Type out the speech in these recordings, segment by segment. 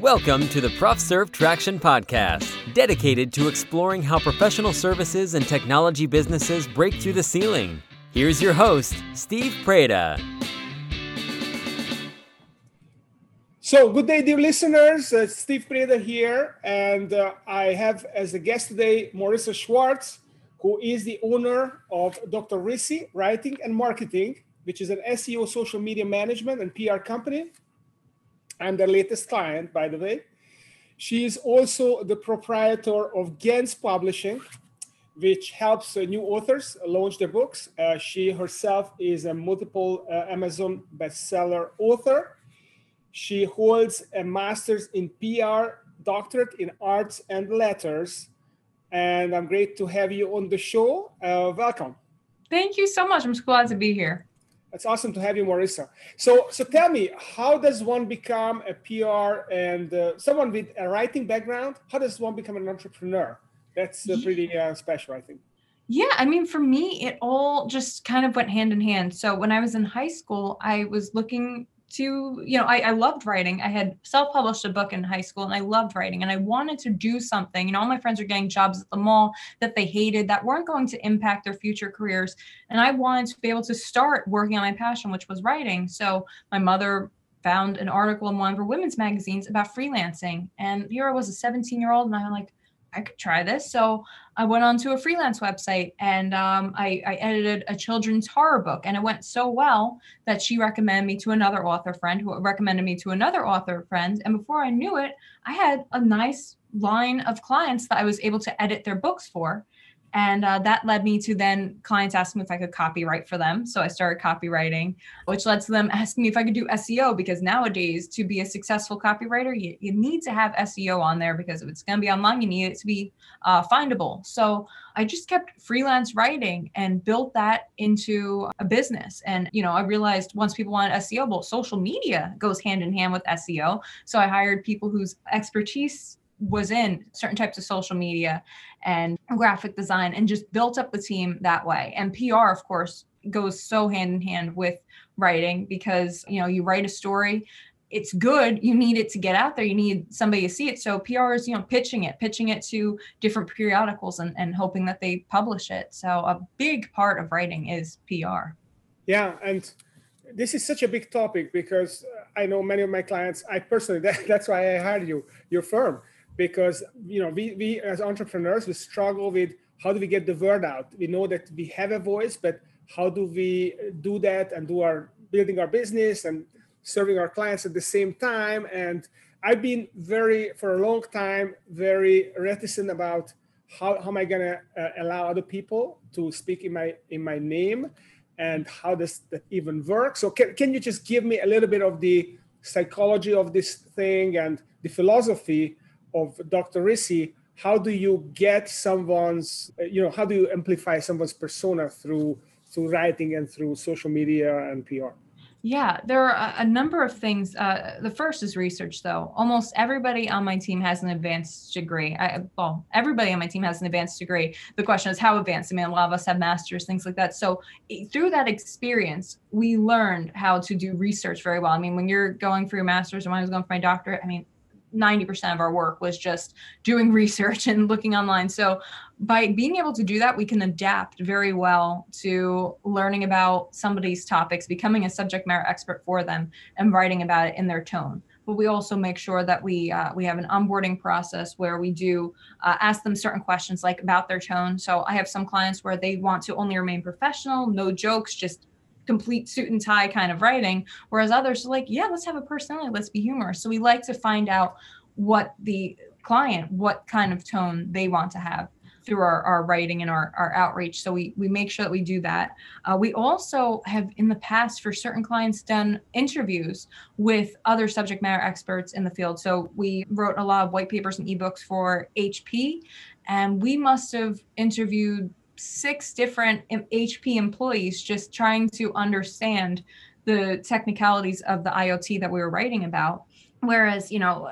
Welcome to the ProfServe Traction Podcast, dedicated to exploring how professional services and technology businesses break through the ceiling. Here's your host, Steve Preda. So, good day, dear listeners. Uh, Steve Preda here, and uh, I have as a guest today Marissa Schwartz, who is the owner of Dr. Rissy Writing and Marketing, which is an SEO, social media management, and PR company. I'm their latest client, by the way. She is also the proprietor of Gen Z Publishing, which helps uh, new authors launch their books. Uh, she herself is a multiple uh, Amazon bestseller author. She holds a master's in PR, doctorate in arts and letters. And I'm great to have you on the show. Uh, welcome. Thank you so much. I'm so glad to be here. It's awesome to have you, Marissa. So, so tell me, how does one become a PR and uh, someone with a writing background? How does one become an entrepreneur? That's uh, pretty uh, special, I think. Yeah, I mean, for me, it all just kind of went hand in hand. So when I was in high school, I was looking to you know I, I loved writing. I had self-published a book in high school and i loved writing and i wanted to do something. You know all my friends were getting jobs at the mall that they hated that weren't going to impact their future careers. And i wanted to be able to start working on my passion which was writing. So my mother found an article in one of her women's magazines about freelancing and here i was a 17 year old and i'm like I could try this. So I went onto a freelance website and um, I, I, edited a children's horror book. And it went so well that she recommended me to another author friend who recommended me to another author friend. And before I knew it, I had a nice line of clients that I was able to edit their books for and uh, that led me to then clients asking me if I could copyright for them. So I started copywriting, which led to them asking me if I could do SEO because nowadays, to be a successful copywriter, you, you need to have SEO on there because if it's going to be online, you need it to be uh, findable. So I just kept freelance writing and built that into a business. And, you know, I realized once people wanted SEO, well, social media goes hand in hand with SEO. So I hired people whose expertise was in certain types of social media and graphic design and just built up the team that way. And PR, of course, goes so hand in hand with writing because, you know, you write a story, it's good. You need it to get out there. You need somebody to see it. So PR is, you know, pitching it, pitching it to different periodicals and, and hoping that they publish it. So a big part of writing is PR. Yeah. And this is such a big topic because I know many of my clients, I personally, that, that's why I hired you, your firm because you know we, we as entrepreneurs we struggle with how do we get the word out? We know that we have a voice but how do we do that and do our building our business and serving our clients at the same time? And i've been very for a long time very reticent about how, how am i going to uh, allow other people to speak in my in my name? And how does that even work? So can, can you just give me a little bit of the psychology of this thing and the philosophy of Dr. Rissy, how do you get someone's, you know, how do you amplify someone's persona through through writing and through social media and PR? Yeah, there are a, number of things. Uh, the first is research, though. Almost everybody on my team has an advanced degree. I, well, everybody on my team has an advanced degree. The question is how advanced. I mean, a lot of us have masters, things like that. So through that experience, we learned how to do research very well. I mean, when you're going for your master's and when I was going for my doctorate, I mean, 90% of our work was just doing research and looking online. So, by being able to do that, we can adapt very well to learning about somebody's topics, becoming a subject matter expert for them, and writing about it in their tone. But we also make sure that we uh, we have an onboarding process where we do uh, ask them certain questions like about their tone. So I have some clients where they want to only remain professional, no jokes, just complete suit and tie kind of writing whereas others are like yeah let's have a personality let's be humorous. So we like to find out what the client what kind of tone they want to have through our, our writing and our, our outreach. So we we make sure that we do that. Uh, we also have in the past for certain clients done interviews with other subject matter experts in the field. So we wrote a lot of white papers and ebooks for hp and we must have interviewed six different HP employees just trying to understand the technicalities of the IoT that we were writing about. Whereas, you know,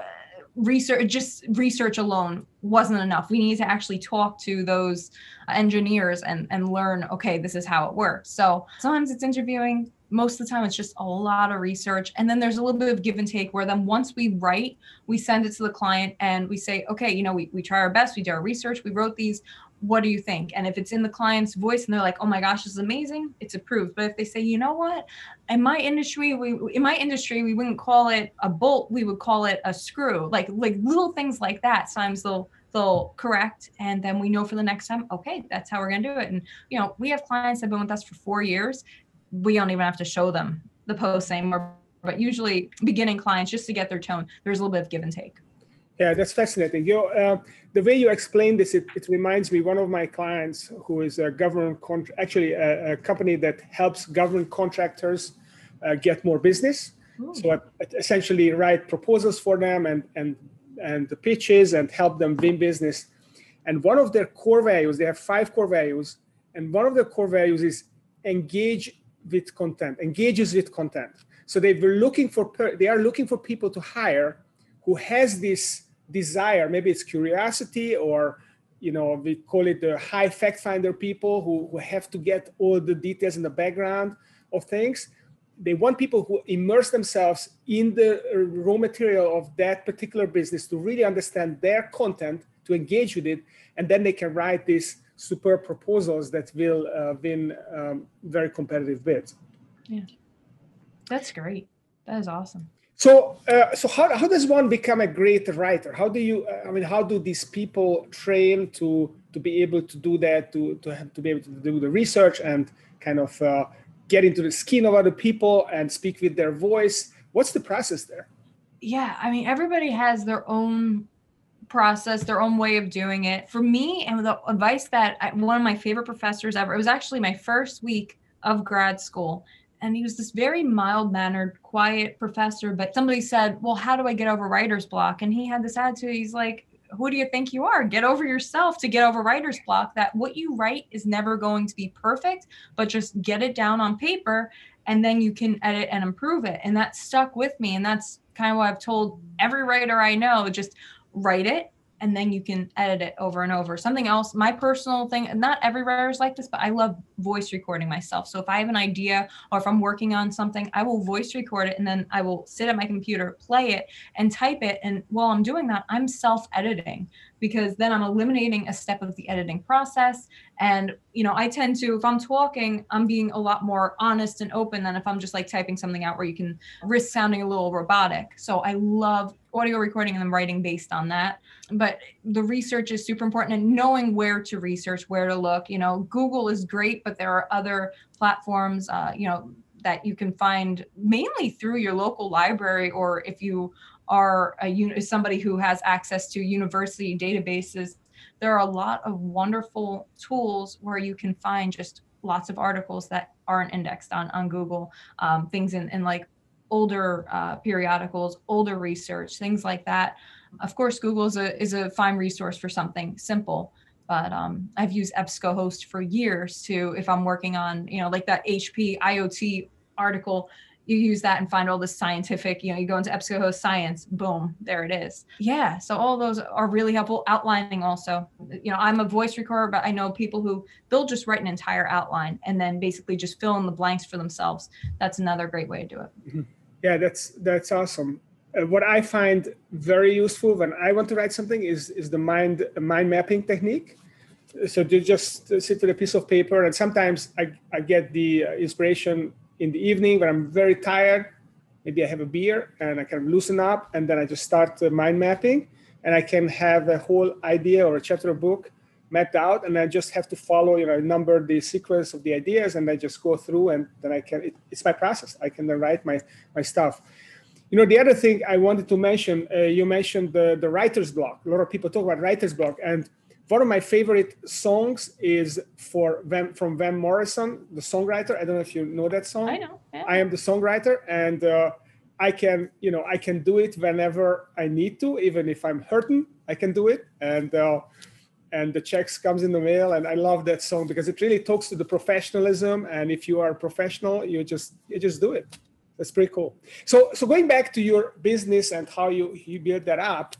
research just research alone wasn't enough. We need to actually talk to those engineers and and learn okay this is how it works. So sometimes it's interviewing. Most of the time it's just a lot of research. And then there's a little bit of give and take where then once we write we send it to the client and we say okay you know we, we try our best. We do our research. We wrote these what do you think? And if it's in the client's voice and they're like oh my gosh this is amazing it's approved. But if they say you know what? In my industry we in my industry we wouldn't call it a bolt we would call it a screw. Like like little things like that. Sometimes they'll they'll correct and then we know for the next time okay that's how we're to do it. And you know we have clients that have been with us for four years. We don't even have to show them the post anymore. But usually, beginning clients, just to get their tone, there's a little bit of give and take. Yeah, that's fascinating. You uh, the way you explain this, it, it, reminds me one of my clients who is a government contract, actually a, a, company that helps government contractors uh, get more business. Ooh. So I, I essentially write proposals for them and and and the pitches and help them win business. And one of their core values, they have five core values, and one of their core values is engage with content, engages with content. So they were looking for they are looking for people to hire who has this desire. Maybe it's curiosity or you know we call it the high fact finder people who, who have to get all the details in the background of things they want people who immerse themselves in the raw material of that particular business to really understand their content to engage with it and then they can write these superb proposals that will uh, win um, very competitive bids. Yeah, that's great. That is awesome. So, uh, so how, how does one become a great writer? How do you? Uh, I mean, how do these people train to to be able to do that? To to have, to be able to do the research and kind of uh, get into the skin of other people and speak with their voice. What's the process there? Yeah, I mean, everybody has their own process, their own way of doing it. For me, and the advice that I, one of my favorite professors ever, it was actually my first week of grad school. And he was this very mild mannered, quiet professor. But somebody said, Well, how do I get over writer's block? And he had this attitude. He's like, Who do you think you are? Get over yourself to get over writer's block. That what you write is never going to be perfect, but just get it down on paper and then you can edit and improve it. And that stuck with me. And that's kind of what I've told every writer I know just write it and then you can edit it over and over. Something else, my personal thing, not every writer is like this, but I love voice recording myself. So if I have an idea or if I'm working on something, I will voice record it and then I will sit at my computer, play it, and type it. And while I'm doing that, I'm self editing because then I'm eliminating a step of the editing process. And, you know, I tend to, if I'm talking, I'm being a lot more honest and open than if I'm just like typing something out where you can risk sounding a little robotic. So I love audio recording and then writing based on that. But the research is super important and knowing where to research, where to look. You know, Google is great, but there are other platforms, uh, you know, that you can find mainly through your local library or if you are a, somebody who has access to university databases, there are a lot of wonderful tools where you can find just lots of articles that aren't indexed on on Google, um, things in, in like older uh, periodicals, older research, things like that. Of course, Google is a is a fine resource for something simple, but um, I've used EBSCOhost for years to if I'm working on you know like that HP IoT article you use that and find all this scientific, you know, you go into EBSCOhost science, boom, there it is. Yeah. So all those are really helpful. Outlining also, you know, I'm a voice recorder, but I know people who they'll just write an entire outline and then basically just fill in the blanks for themselves. That's another great way to do it. Mm-hmm. Yeah, that's that's awesome. Uh, what I find very useful when I want to write something is is the mind mind mapping technique. So you just sit with a piece of paper, and sometimes I, I get the uh, inspiration in the evening when I'm very tired. Maybe I have a beer and I can loosen up, and then I just start mind mapping, and I can have a whole idea or a chapter of book mapped out, and I just have to follow, you know, number the sequence of the ideas, and I just go through, and then I can. It, it's my process. I can then write my my stuff. You know, the other thing I wanted to mention, uh, you mentioned the the writer's block. A lot of people talk about writer's block, and one of my favorite songs is for Van, from Van Morrison, the songwriter. I don't know if you know that song. I know. Yeah. I am the songwriter, and uh, I can, you know, I can do it whenever I need to, even if I'm hurting. I can do it, and uh, and the checks comes in the mail. And I love that song because it really talks to the professionalism. And if you are a professional, you just you just do it. That's pretty cool. So so going back to your business and how you you build that up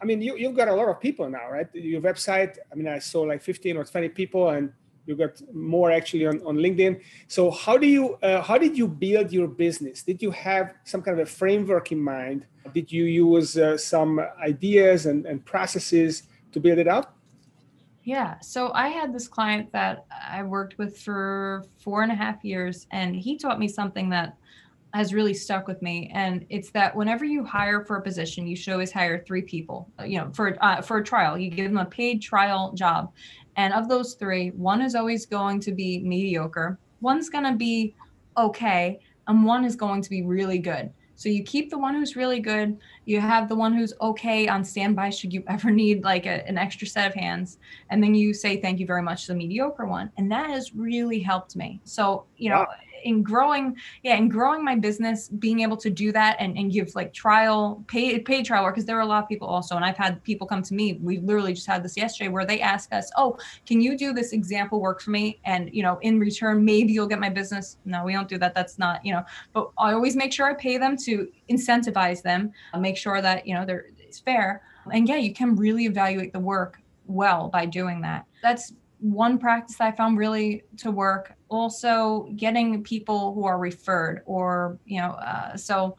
I mean, you, you've got a lot of people now, right? Your website, I mean, I saw like 15 or 20 people and you got more actually on, on linkedin so how do you uh, how did you build your business did you have some kind of a framework in mind did you use uh, some ideas and, and processes to build it up yeah. So I had this client that I worked with for four and a half years, and he taught me something that has really stuck with me and it's that whenever you hire for a position you should always hire three people you know for uh, for a trial you give them a paid trial job and of those three one is always going to be mediocre one's going to be okay and one is going to be really good so you keep the one who's really good. You have the one who's okay on standby should you ever need like a, an extra set of hands. And then you say thank you very much to the mediocre one. And that has really helped me. So, you know, wow in growing yeah in growing my business being able to do that and, and give like trial paid paid trial work because there are a lot of people also and i've had people come to me we literally just had this yesterday where they ask us oh can you do this example work for me? And you know in return maybe you'll get my business. No we don't do that. That's not you know but i always make sure i pay them to incentivize them make sure that you know they're it's fair. And yeah you can really evaluate the work well by doing that. That's one practice that I found really to work. Also, getting people who are referred, or you know, uh, so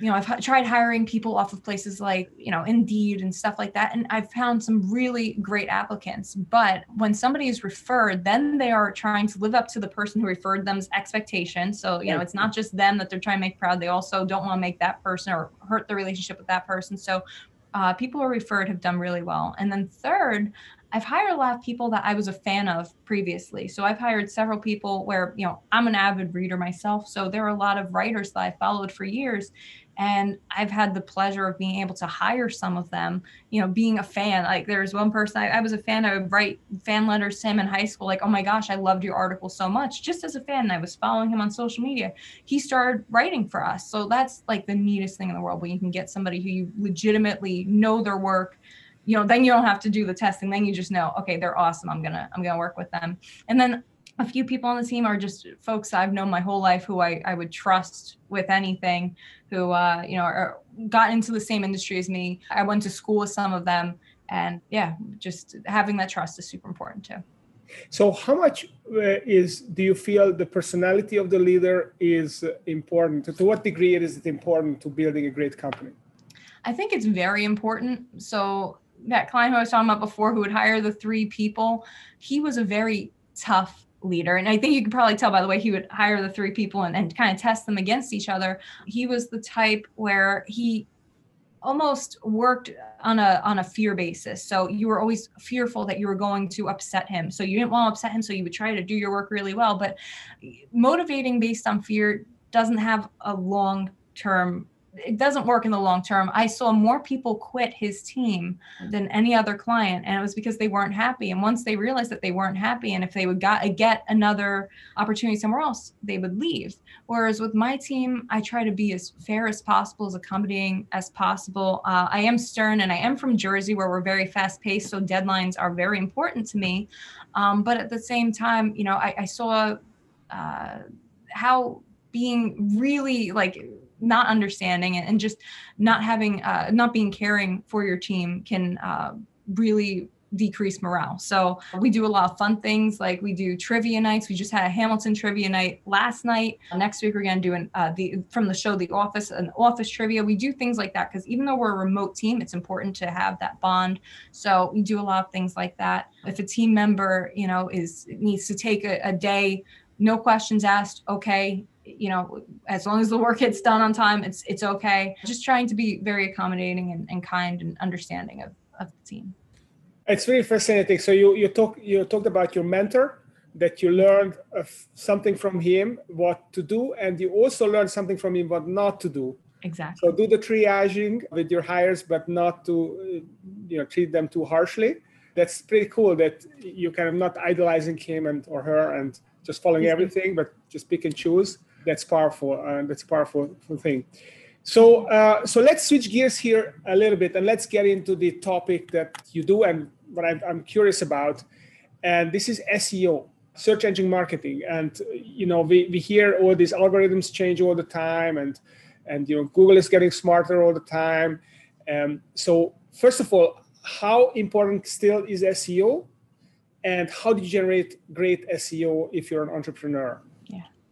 you know, I've h- tried hiring people off of places like you know Indeed and stuff like that, and I've found some really great applicants. But when somebody is referred, then they are trying to live up to the person who referred them's expectations. So you know, it's not just them that they're trying to make proud; they also don't want to make that person or hurt the relationship with that person. So uh, people who are referred have done really well. And then third, I've hired a lot of people that I was a fan of previously. So I've hired several people where, you know, I'm an avid reader myself. So there are a lot of writers that I followed for years. And I've had the pleasure of being able to hire some of them, you know, being a fan. Like there's one person I, I was a fan, I would write fan letters to him in high school, like, oh my gosh, I loved your article so much, just as a fan. And I was following him on social media. He started writing for us. So that's like the neatest thing in the world when you can get somebody who you legitimately know their work you know then you don't have to do the testing then you just know okay they're awesome i'm gonna i'm gonna work with them and then a few people on the team are just folks I've known my whole life who I, I would trust with anything, who uh, you know are, got into the same industry as me. I went to school with some of them, and yeah, just having that trust is super important too. So, how much uh, is do you feel the personality of the leader is important? To what degree is it important to building a great company? I think it's very important. So that client who I was talking about before who would hire the three people, he was a very tough leader. And I think you can probably tell by the way he would hire the three people and, and kind of test them against each other. He was the type where he almost worked on a on a fear basis so you were always fearful that you were going to upset him so you didn't want to upset him so you would try to do your work really well but motivating based on fear doesn't have a long term it doesn't work in the long term. I saw more people quit his team than any other client, and it was because they weren't happy. And once they realized that they weren't happy, and if they would got, get another opportunity somewhere else, they would leave. Whereas with my team, I try to be as fair as possible, as accommodating as possible. Uh, I am stern, and I am from Jersey, where we're very fast paced, so deadlines are very important to me. Um, but at the same time, you know, I, I saw uh, how being really like not understanding and, and just not having uh, not being caring for your team can uh, really decrease morale. So we do a lot of fun things like we do trivia nights. We just had a Hamilton trivia night last night. Next week we're going to do an, uh, the from the show The Office an office trivia. We do things like that because even though we're a remote team, it's important to have that bond. So we do a lot of things like that. If a team member you know is needs to take a, a day, no questions asked. Okay, you know as long as the work gets done on time it's it's okay. Just trying to be very accommodating and, and kind and understanding of, of the team. It's really fascinating so you you talk you talked about your mentor that you learned uh, something from him what to do and you also learned something from him what not to do. Exactly. So do the triaging with your hires but not to uh, you know treat them too harshly. That's pretty cool that you kind of not idolizing him and or her and just following everything but just pick and choose that's powerful. Uh, that's a powerful thing. So, uh, so let's switch gears here a little bit and let's get into the topic that you do and what I'm, I'm curious about. And this is SEO, search engine marketing. And you know, we, we hear all these algorithms change all the time, and and you know, Google is getting smarter all the time. Um, so, first of all, how important still is SEO? and how do you generate great SEO if you're an entrepreneur?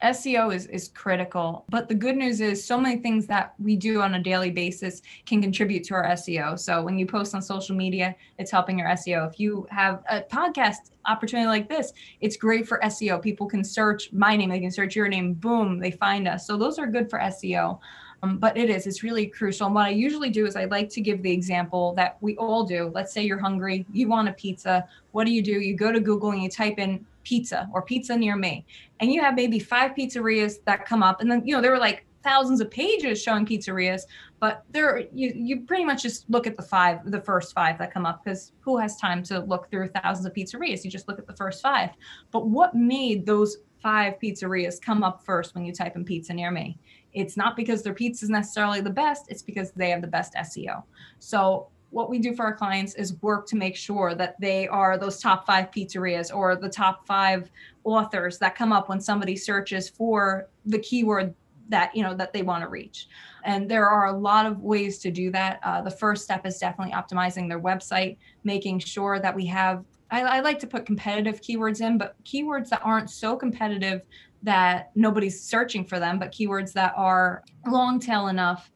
SEO is, is critical. But the good news is so many things that we do on a daily basis can contribute to our SEO. So when you post on social media, it's helping your SEO. If you have a podcast opportunity like this, it's great for SEO. People can search my name, they can search your name, boom, they find us. So those are good for SEO. Um, but it is, it's really crucial. And what I usually do is I like to give the example that we all do. Let's say you're hungry, you want a pizza. What do you do? You go to Google and you type in pizza or pizza near me. And you have maybe five pizzerias that come up. And then, you know, there were like thousands of pages showing pizzerias, but there you you pretty much just look at the five, the first five that come up because who has time to look through thousands of pizzerias? You just look at the first five. But what made those five pizzerias come up first when you type in pizza near me? It's not because their pizza is necessarily the best, it's because they have the best SEO. So what we do for our clients is work to make sure that they are those top five pizzerias or the top five authors that come up when somebody searches for the keyword that you know that they want to reach. And there are a lot of ways to do that. Uh, the first step is definitely optimizing their website making sure that we have I, I like to put competitive keywords in but keywords that aren't so competitive that nobody's searching for them but keywords that are long tail enough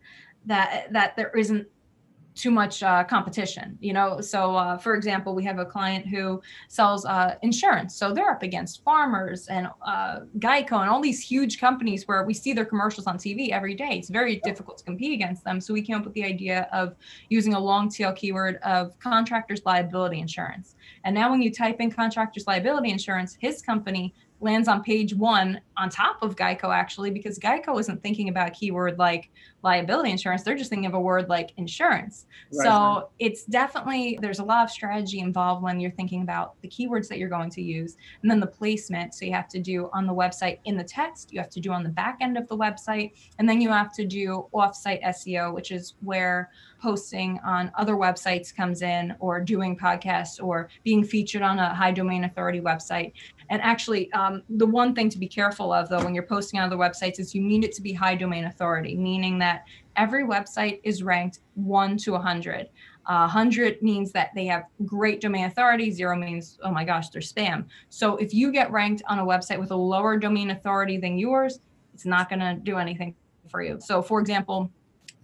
that that there isn't too much uh, competition you know? So uh, for example we have a client who sells uh, insurance. So they're up against farmers and uh, geico and all these huge companies where we see their commercials on tv every day. It's very difficult to compete against them. So we came up with the idea of using a long tail keyword of contractors liability insurance. And now when you type in contractors liability insurance his company lands on page one on top of Geico actually, because Geico isn't thinking about a keyword like liability insurance. They're just thinking of a word like insurance. Right, so it's definitely, there's a lot of strategy involved when you're thinking about the keywords that you're going to use and then the placement. So you have to do on the website in the text, you have to do on the back end of the website, and then you have to do offsite SEO, which is where posting on other websites comes in or doing podcasts or being featured on a high domain authority website. And actually, um, the one thing to be careful of though when you're posting on other websites is you need it to be high domain authority, meaning that every website is ranked one to 100. Uh, 100 means that they have great domain authority. Zero means, oh my gosh, they're spam. So if you get ranked on a website with a lower domain authority than yours, it's not going to do anything for you. So, for example,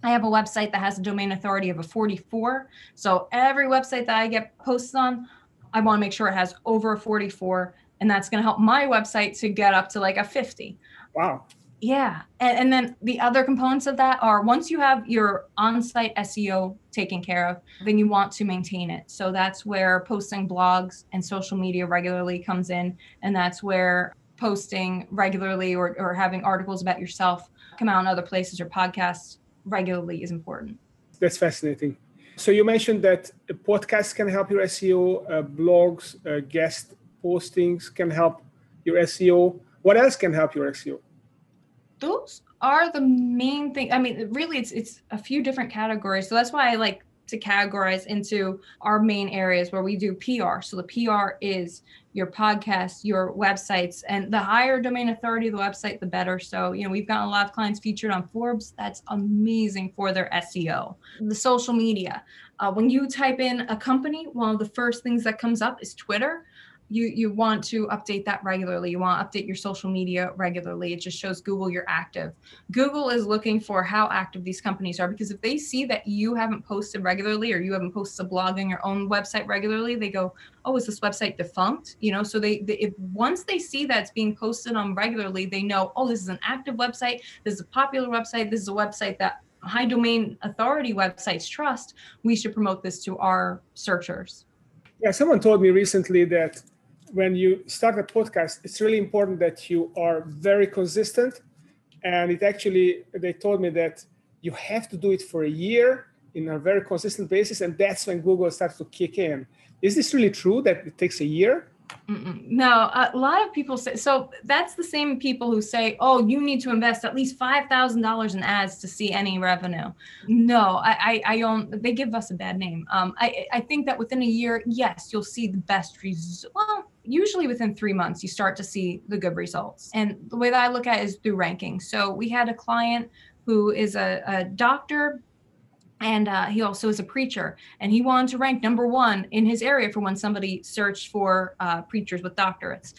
I have a website that has a domain authority of a 44. So every website that I get posts on, I want to make sure it has over a 44. And that's going to help my website to get up to like a 50. Wow. Yeah. And, and then the other components of that are once you have your on site SEO taken care of, then you want to maintain it. So that's where posting blogs and social media regularly comes in. And that's where posting regularly or, or having articles about yourself come out in other places or podcasts regularly is important. That's fascinating. So you mentioned that podcasts can help your SEO, uh, blogs, uh, guest postings can help your SEO. What else can help your SEO? Those are the main thing. I mean, really, it's it's a few different categories. So that's why I like to categorize into our main areas where we do PR. So the PR is your podcast, your websites, and the higher domain authority the website, the better. So, you know, we've got a lot of clients featured on Forbes. That's amazing for their SEO. The social media. Uh, when you type in a company, one of the first things that comes up is Twitter you you want to update that regularly. You want to update your social media regularly. It just shows google you're active. Google is looking for how active these companies are because if they see that you haven't posted regularly or you haven't posted a blog on your own website regularly they go oh is this website defunct? You know so they, they if once they see that it's being posted on regularly they know oh this is an active website. This is a popular website. This is a website that high domain authority websites trust. We should promote this to our searchers. Yeah someone told me recently that when you start a podcast, it's really important that you are very consistent. And it actually, they told me that you have to do it for a year in a very consistent basis. And that's when Google starts to kick in. Is this really true that it takes a year? Mm-mm. No, a lot of people say so. That's the same people who say, "Oh, you need to invest at least five thousand dollars in ads to see any revenue." No, I, I, I own. They give us a bad name. Um, I, I think that within a year, yes, you'll see the best results. Well, usually within three months, you start to see the good results. And the way that I look at it is through ranking. So we had a client who is a, a doctor and uh, he also is a preacher. And he wanted to rank number one in his area for when somebody searched for uh, preachers with doctorates.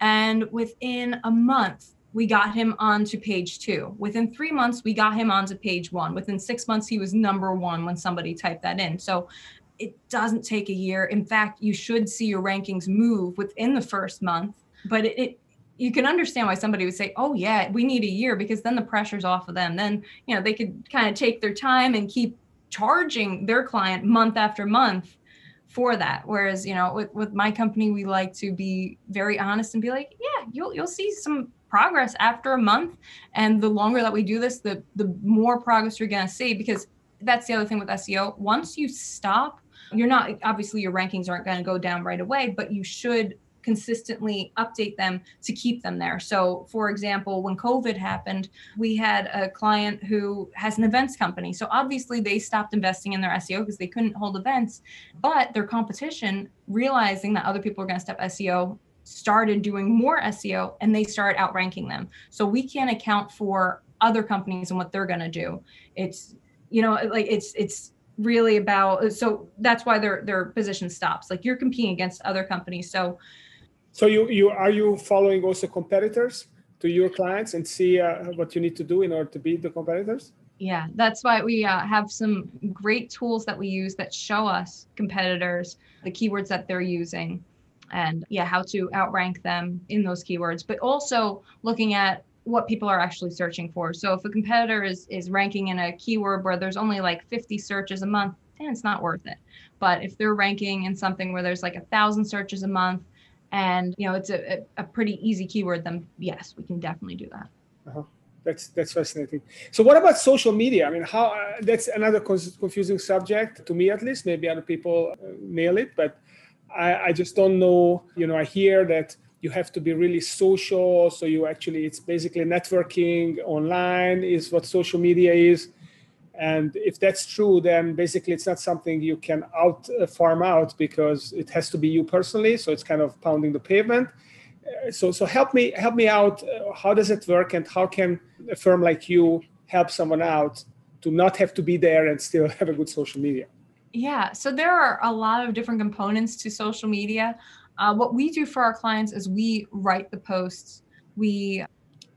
And within a month we got him onto page two. Within three months we got him onto page one. Within six months he was number one when somebody typed that in. So it doesn't take a year. In fact you should see your rankings move within the first month but it, it you can understand why somebody would say, "Oh yeah, we need a year," because then the pressure's off of them. Then you know they could kind of take their time and keep charging their client month after month for that. Whereas you know with, with my company we like to be very honest and be like yeah you'll you'll see some progress after a month and the longer that we do this the the more progress you're going to see because that's the other thing with SEO once you stop you're not obviously your rankings aren't going to go down right away but you should consistently update them to keep them there. So, for example, when COVID happened, we had a client who has an events company. So, obviously, they stopped investing in their SEO because they couldn't hold events, but their competition, realizing that other people are going to step SEO, started doing more SEO and they started outranking them. So, we can't account for other companies and what they're going to do. It's, you know, like it's, it's, really about so that's why their their position stops like you're competing against other companies so so you you are you following also competitors to your clients and see uh, what you need to do in order to beat the competitors? Yeah, that's why we uh, have some great tools that we use that show us competitors, the keywords that they're using, and yeah, how to outrank them in those keywords. But also looking at what people are actually searching for. So if a competitor is is ranking in a keyword where there's only like 50 searches a month, then it's not worth it. But if they're ranking in something where there's like a thousand searches a month and you know it's a, a pretty easy keyword then yes we can definitely do that uh-huh. that's that's fascinating so what about social media i mean how uh, that's another confusing subject to me at least maybe other people uh, nail it but I, I just don't know you know i hear that you have to be really social so you actually it's basically networking online is what social media is and if that's true, then basically it's not something you can out uh, farm out because it has to be you personally. So it's kind of pounding the pavement. Uh, so so help me help me out. Uh, how does it work, and how can a firm like you help someone out to not have to be there and still have a good social media? Yeah, so there are a lot of different components to social media. Uh, what we do for our clients is we write the posts, we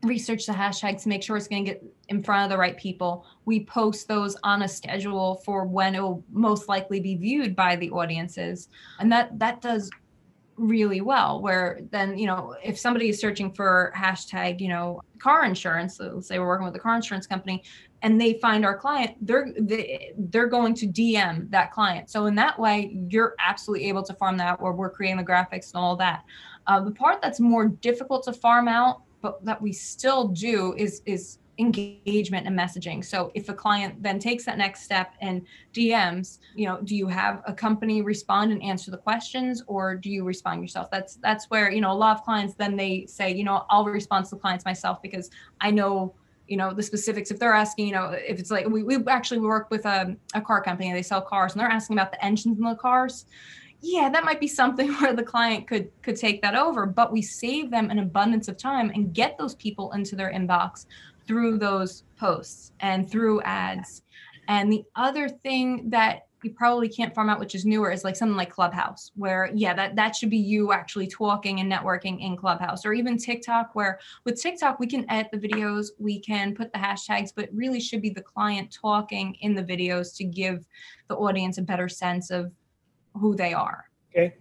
research the hashtags to make sure it's going to get in front of the right people. We post those on a schedule for when it will most likely be viewed by the audiences. And that that does really well where then you know if somebody is searching for hashtag you know car insurance so let's say we're working with a car insurance company and they find our client they're they, they're going to dm that client so in that way you're absolutely able to farm that where we're creating the graphics and all that uh, the part that's more difficult to farm out but that we still do is is engagement and messaging. So if a client then takes that next step and DMs, you know, do you have a company respond and answer the questions or do you respond yourself? That's that's where, you know, a lot of clients then they say, you know, I'll respond to the clients myself because I know you know the specifics if they're asking you know if it's like we, we actually work with a, a car company they sell cars and they're asking about the engines in the cars. Yeah that might be something where the client could could take that over but we save them an abundance of time and get those people into their inbox through those posts and through ads. And the other thing that you probably can't farm out which is newer is like something like clubhouse where yeah that that should be you actually talking and networking in clubhouse or even tiktok where with tiktok we can edit the videos we can put the hashtags but really should be the client talking in the videos to give the audience a better sense of who they are. Okay.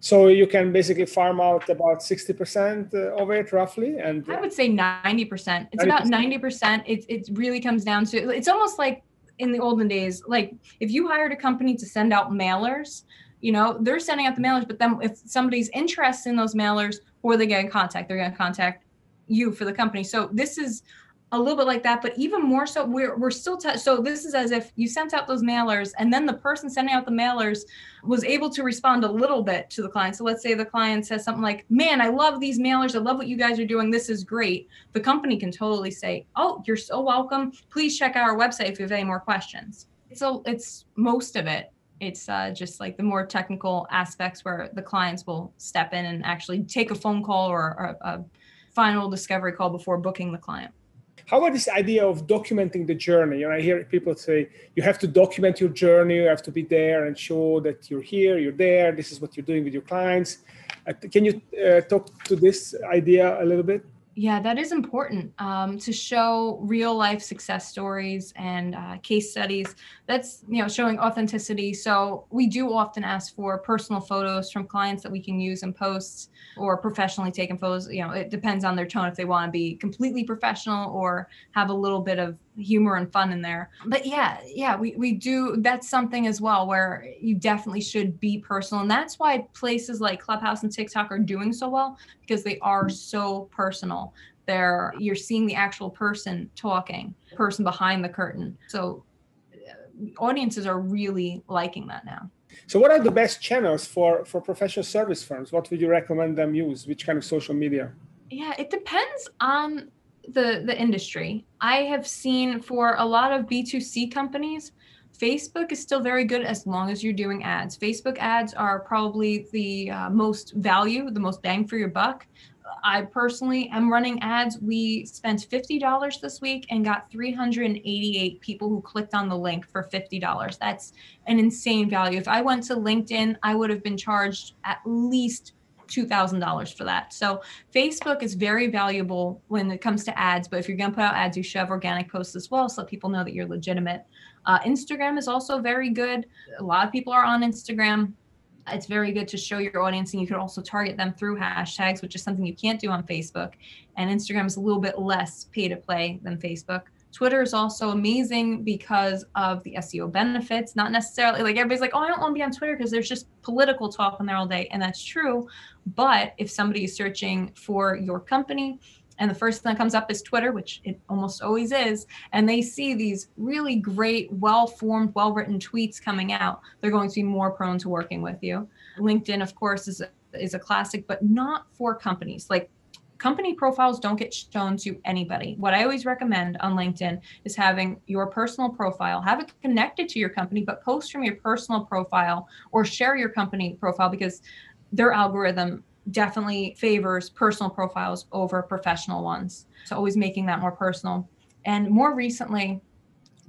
So you can basically farm out about 60% uh, of it roughly. And I would say 90%. It's 90%. about 90%. It, it really comes down to, it's almost like in the olden days, like if you hired a company to send out mailers, you know, they're sending out the mailers, but then if somebody's interested in those mailers, are they going to contact? They're going to contact you for the company. So this is a little bit like that, but even more so, we're we're still t- so this is as if you sent out those mailers, and then the person sending out the mailers was able to respond a little bit to the client. So let's say the client says something like, "Man, I love these mailers. I love what you guys are doing. This is great." The company can totally say, "Oh, you're so welcome. Please check out our website if you have any more questions." So it's most of it. It's uh, just like the more technical aspects where the clients will step in and actually take a phone call or, or a final discovery call before booking the client. How about this idea of documenting the journey? You know, I hear people say you have to document your journey, you have to be there and show that you're here, you're there, this is what you're doing with your clients. Uh, can you uh, talk to this idea a little bit? Yeah, that is important um, to show real life success stories and uh, case studies. That's you know showing authenticity. So we do often ask for personal photos from clients that we can use in posts or professionally taken photos. You know, it depends on their tone if they want to be completely professional or have a little bit of humor and fun in there. But yeah, yeah, we, we do. That's something as well where you definitely should be personal. And that's why places like Clubhouse and TikTok are doing so well because they are so personal. They're, you're seeing the actual person talking, person behind the curtain. So uh, audiences are really liking that now. So, what are the best channels for for professional service firms? What would you recommend them use? Which kind of social media? Yeah, it depends on the the industry. I have seen for a lot of B2C companies, Facebook is still very good as long as you're doing ads. Facebook ads are probably the uh, most value, the most bang for your buck. I personally am running ads. We spent $50 this week and got 388 people who clicked on the link for $50. That's an insane value. If I went to LinkedIn, I would have been charged at least $2,000 for that. So Facebook is very valuable when it comes to ads, but if you're going to put out ads, you should have organic posts as well so people know that you're legitimate. Uh, Instagram is also very good. A lot of people are on Instagram. It's very good to show your audience, and you can also target them through hashtags, which is something you can't do on Facebook. And Instagram is a little bit less pay to play than Facebook. Twitter is also amazing because of the SEO benefits. Not necessarily like everybody's like, oh, I don't want to be on Twitter because there's just political talk on there all day. And that's true. But if somebody is searching for your company, and the first thing that comes up is Twitter, which it almost always is, and they see these really great, well formed, well written tweets coming out, they're going to be more prone to working with you. LinkedIn, of course, is a, is a classic, but not for companies. Like company profiles don't get shown to anybody. What I always recommend on LinkedIn is having your personal profile, have it connected to your company, but post from your personal profile or share your company profile because their algorithm definitely favors personal profiles over professional ones. So always making that more personal. And more recently,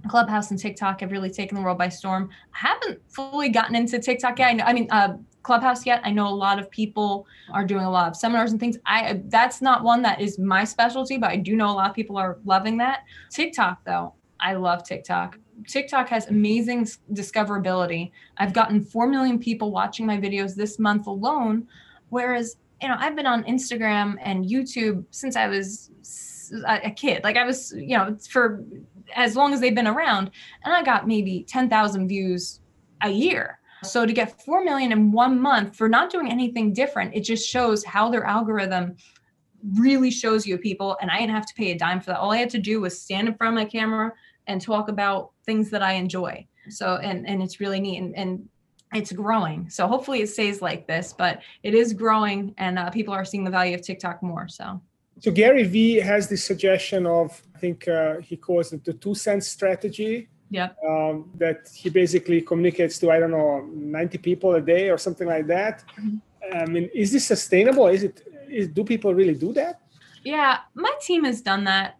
Clubhouse and TikTok have really taken the world by storm. I haven't fully gotten into TikTok yet. I, know, I mean, uh, Clubhouse yet. I know a lot of people are doing a lot of seminars and things. I that's not one that is my specialty, but I do know a lot of people are loving that. TikTok though, I love TikTok. TikTok has amazing discoverability. I've gotten 4 million people watching my videos this month alone, whereas you know, I've been on Instagram and YouTube since I was a kid. Like I was, you know, for as long as they've been around, and I got maybe 10,000 views a year. So to get 4 million in one month for not doing anything different, it just shows how their algorithm really shows you people. And I didn't have to pay a dime for that. All I had to do was stand in front of my camera and talk about things that I enjoy. So, and, and it's really neat. And, and it's growing. So hopefully it stays like this, but it is growing and uh, people are seeing the value of TikTok more. So. So Gary Vee has this suggestion of, I think uh, he calls it the two cents strategy, yeah um, that he basically communicates to i don't know 90 people a day or something like that mm-hmm. i mean is this sustainable is it is, do people really do that yeah my team has done that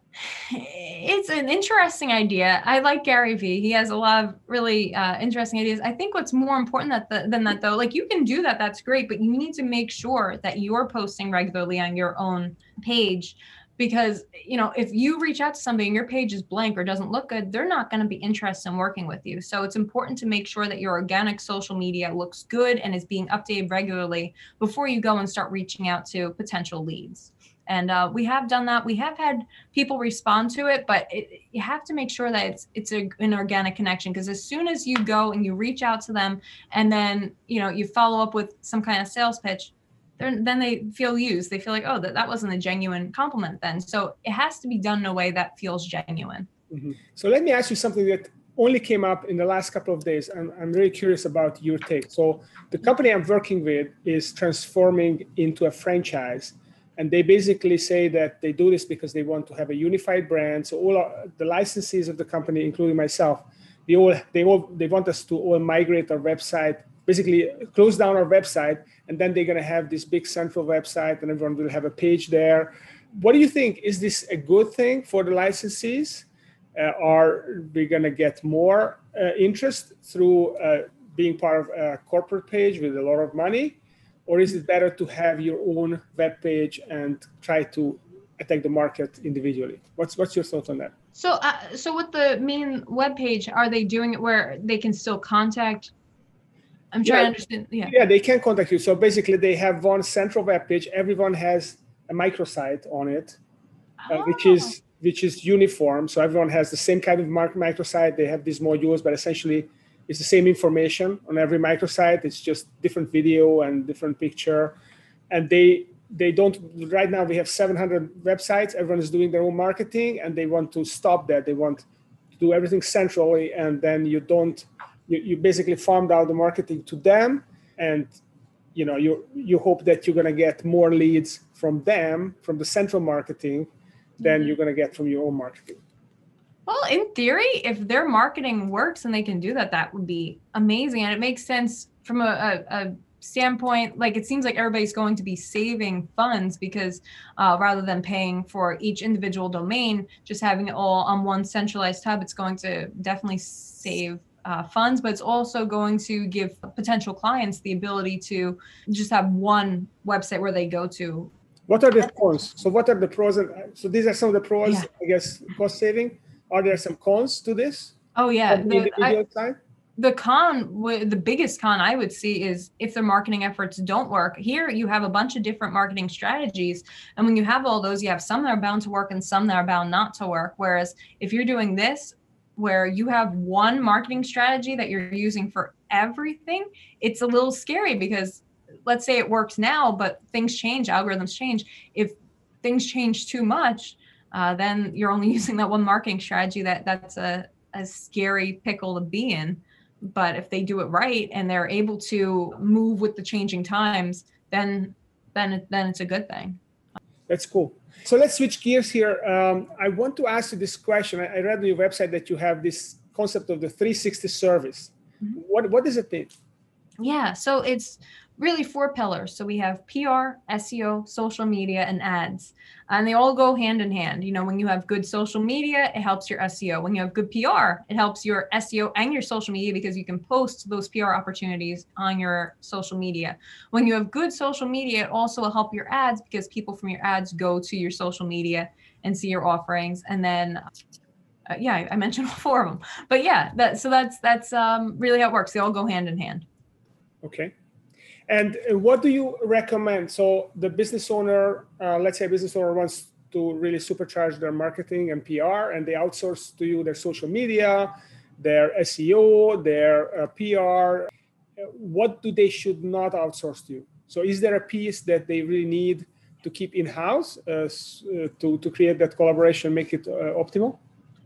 it's an interesting idea. I like Gary Vee. He has a lot of really uh, interesting ideas. I think what's more important that the, than that, though, like you can do that, that's great, but you need to make sure that you're posting regularly on your own page because you know if you reach out to somebody and your page is blank or doesn't look good they're not going to be interested in working with you so it's important to make sure that your organic social media looks good and is being updated regularly before you go and start reaching out to potential leads and uh, we have done that we have had people respond to it but it, you have to make sure that it's it's a, an organic connection because as soon as you go and you reach out to them and then you know you follow up with some kind of sales pitch then they feel used. They feel like, oh, that, that wasn't a genuine compliment then. So it has to be done in a way that feels genuine. Mm-hmm. So let me ask you something that only came up in the last couple of days. I'm, I'm really curious about your take. So the company I'm working with is transforming into a franchise. And they basically say that they do this because they want to have a unified brand. So all our, the licensees of the company, including myself, they all they all they want us to all migrate our website basically close down our website and then they're going to have this big central website and everyone will have a page there what do you think? Is this a good thing for the licensees? Uh, are we going to get more uh, interest through uh, being part of a corporate page with a lot of money? Or is it better to have your own web page and try to attack the market individually? What's, what's your thought on that? So, uh, so with the main web page, are they doing it where they can still contact I'm trying yeah, to understand. Yeah. Yeah, they can contact you. So basically, they have one central web page. Everyone has a microsite on it, oh. uh, which is which is uniform. So everyone has the same kind of microsite. They have these modules, but essentially it's the same information on every microsite. It's just different video and different picture. And they they don't right now we have 700 websites. Everyone is doing their own marketing and they want to stop that. They want to do everything centrally and then you don't you, you basically farmed out the marketing to them and you know you you hope that you're going to get more leads from them from the central marketing than mm-hmm. you're going to get from your own marketing well in theory if their marketing works and they can do that that would be amazing and it makes sense from a, a, a standpoint like it seems like everybody's going to be saving funds because uh, rather than paying for each individual domain just having it all on one centralized hub it's going to definitely save uh, funds, but it's also going to give potential clients the ability to just have one website where they go to. What are the cons? So, what are the pros? And, so, these are some of the pros, yeah. I guess, cost saving. Are there some cons to this? Oh, yeah. The, I, the con the biggest con i would see is if their marketing efforts don't work here you have a bunch of different marketing strategies and when you have all those you have some that are bound to work and some that are bound not to work whereas if you're doing this where you have one marketing strategy that you're using for everything, it's a little scary because let's say it works now, but things change, algorithms change. If things change too much, uh, then you're only using that one marketing strategy. That that's a, a scary pickle to be in. But if they do it right and they're able to move with the changing times, then then then it's a good thing. That's cool. So let's switch gears here. Um, I want to ask you this question. I, read on your website that you have this concept of the 360 service. Mm-hmm. What what does it mean? Yeah, so it's really four pillars. So we have PR, SEO, social media, and ads. And they all go hand in hand. You know, when you have good social media, it helps your SEO. When you have good PR, it helps your SEO and your social media because you can post those PR opportunities on your social media. When you have good social media, it also will help your ads because people from your ads go to your social media and see your offerings. And then uh, yeah, I mentioned four of them. But yeah, that so that's that's um, really how it works. They all go hand in hand. Okay. And uh, what do you recommend? So the business owner, uh, let's say a business owner wants to really supercharge their marketing and PR, and they outsource to you their social media, their SEO, their uh, PR. What do they should not outsource to you? So is there a piece that they really need to keep in house uh, uh, to to create that collaboration, make it uh, optimal?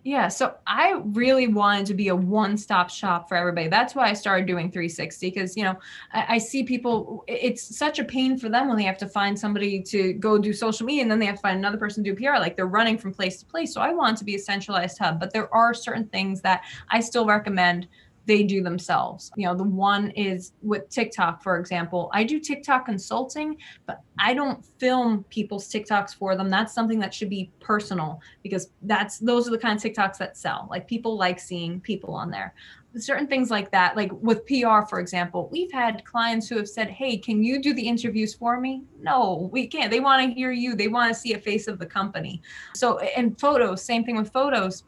Yeah, so I really wanted to be a one-stop shop for everybody. That's why I started doing 360 because you know I, I, see people. It's such a pain for them when they have to find somebody to go do social media and then they have to find another person to do PR. Like they're running from place to place. So I want to be a centralized hub, but there are certain things that I still recommend they do themselves. You know, the one is with TikTok, for example. I do TikTok consulting, but I don't film people's TikToks for them. That's something that should be personal because that's those are the kind of TikToks that sell. Like people like seeing people on there. Certain things like that, like with PR, for example, we've had clients who have said, Hey, can you do the interviews for me? No, we can't. They want to hear you, they want to see a face of the company. So, and photos, same thing with photos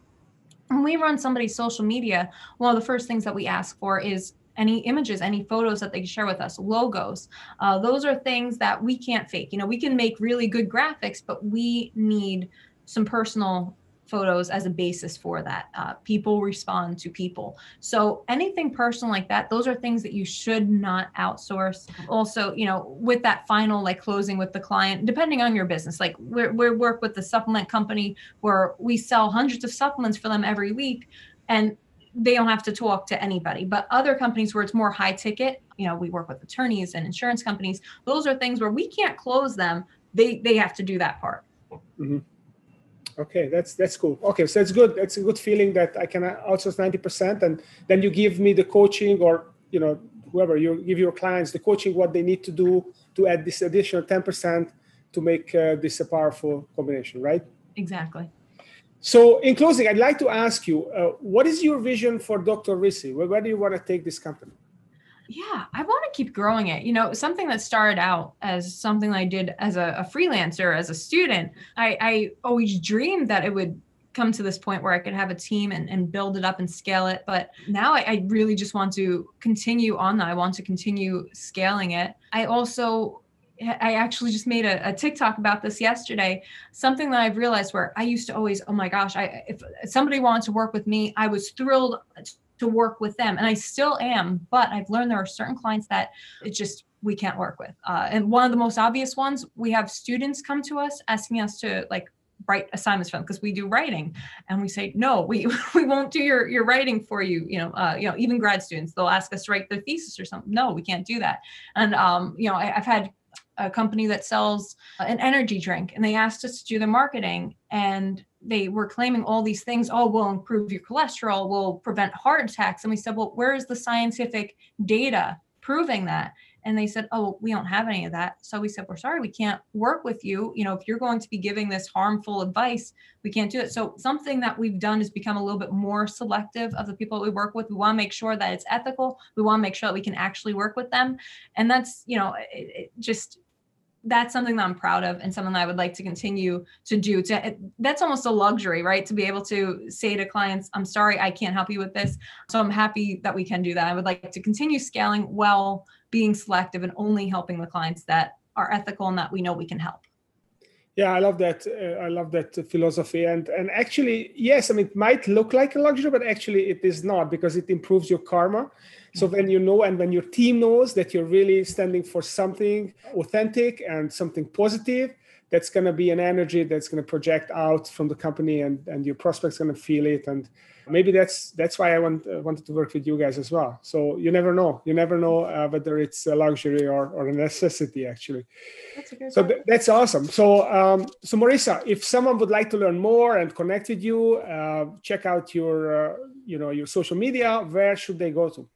when we run somebody's social media, one of the first things that we ask for is any images, any photos that they share with us, logos. Uh, those are things that we can't fake. You know, we can make really good graphics, but we need some personal photos as a basis for that. Uh, people respond to people. So anything personal like that, those are things that you should not outsource. Also, you know, with that final like closing with the client, depending on your business, like we we work with the supplement company where we sell hundreds of supplements for them every week, and they don't have to talk to anybody. But other companies where it's more high ticket, you know, we work with attorneys and insurance companies. Those are things where we can't close them. They they have to do that part. Mm-hmm. Okay, that's that's cool. Okay, so it's good. It's a good feeling that I can outsource ninety percent, and then you give me the coaching, or you know, whoever you give your clients the coaching, what they need to do to add this additional ten percent to make uh, this a powerful combination, right? Exactly. So, in closing, I'd like to ask you, uh, what is your vision for Dr. Rissy? Where, where do you want to take this company? Yeah, I want to keep growing it. You know, something that started out as something I did as a, a freelancer, as a student. I, I always dreamed that it would come to this point where I could have a team and, and build it up and scale it. But now I, I really just want to continue on that. I want to continue scaling it. I also I actually just made a, a, TikTok about this yesterday. Something that I've realized where I used to always, oh my gosh, I if somebody wanted to work with me, I was thrilled to work with them, and I still am. But I've learned there are certain clients that it just we can't work with. Uh, and one of the most obvious ones, we have students come to us asking us to like write assignments for them because we do writing and we say no we we won't do your your writing for you you know uh, you know even grad students they'll ask us to write their thesis or something no we can't do that and um you know I, i've had a company that sells uh, an energy drink and they asked us to do the marketing and they were claiming all these things oh we'll improve your cholesterol we'll prevent heart attacks. And we said well where is the scientific data proving that? And they said oh we don't have any of that. So we said we're sorry we can't work with you. You know if you're going to be giving this harmful advice we can't do it. So something that we've done is become a little bit more selective of the people that we work with. We want to make sure that it's ethical. We want to make sure that we can actually work with them. And that's you know it, it just that's something that I'm proud of and something that I would like to continue to do. To that's almost a luxury, right? To be able to say to clients, "I'm sorry, I can't help you with this." So I'm happy that we can do that. I would like to continue scaling while being selective and only helping the clients that are ethical and that we know we can help. Yeah, I love that. Uh, I love that philosophy. And and actually, yes, I mean, it might look like a luxury, but actually, it is not because it improves your karma so when you know and when your team knows that you're really standing for something authentic and something positive, that's going to be an energy that's going to project out from the company and, and your prospects going to feel it. And maybe that's that's why i want, uh, wanted to work with you guys as well. So you never know. You never know uh, whether it's a luxury or, or a necessity actually. That's so th- that's awesome. So um, so marissa if someone would like to learn more and connect with you uh, check out your uh, you know your social media where should they go to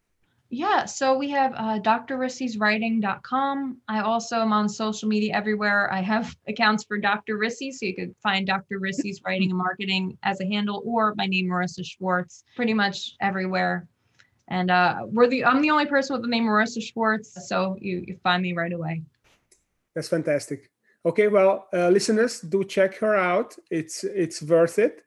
yeah, so we have uh, drrissyswriting.com. I also am on social media everywhere. I have accounts for Dr. Rissy, so you could find Dr. Rissy's Writing and Marketing as a handle, or my name Marissa Schwartz, pretty much everywhere. And uh, we're the I'm the only person with the name Marissa Schwartz, so you, you find me right away. That's fantastic. Okay, well, uh, listeners, do check her out. It's it's worth it.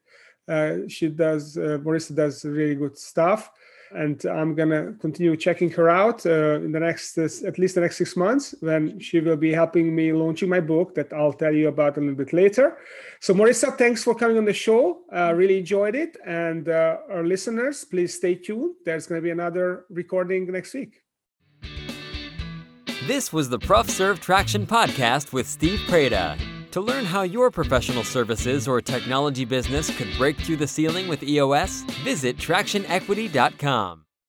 Uh, she does uh, Marissa does really good stuff and I'm gonna continue checking her out uh, in the next uh, at least the next six months when she will be helping me launching my book that I'll tell you about a little bit later. So Marissa, thanks for coming on the show. Uh, really enjoyed it, and uh, our listeners, please stay tuned. There's gonna be another recording next week. This was the Prof Serve Traction podcast with Steve Preda. To learn how your professional services or technology business could break through the ceiling with EOS, visit tractionequity.com.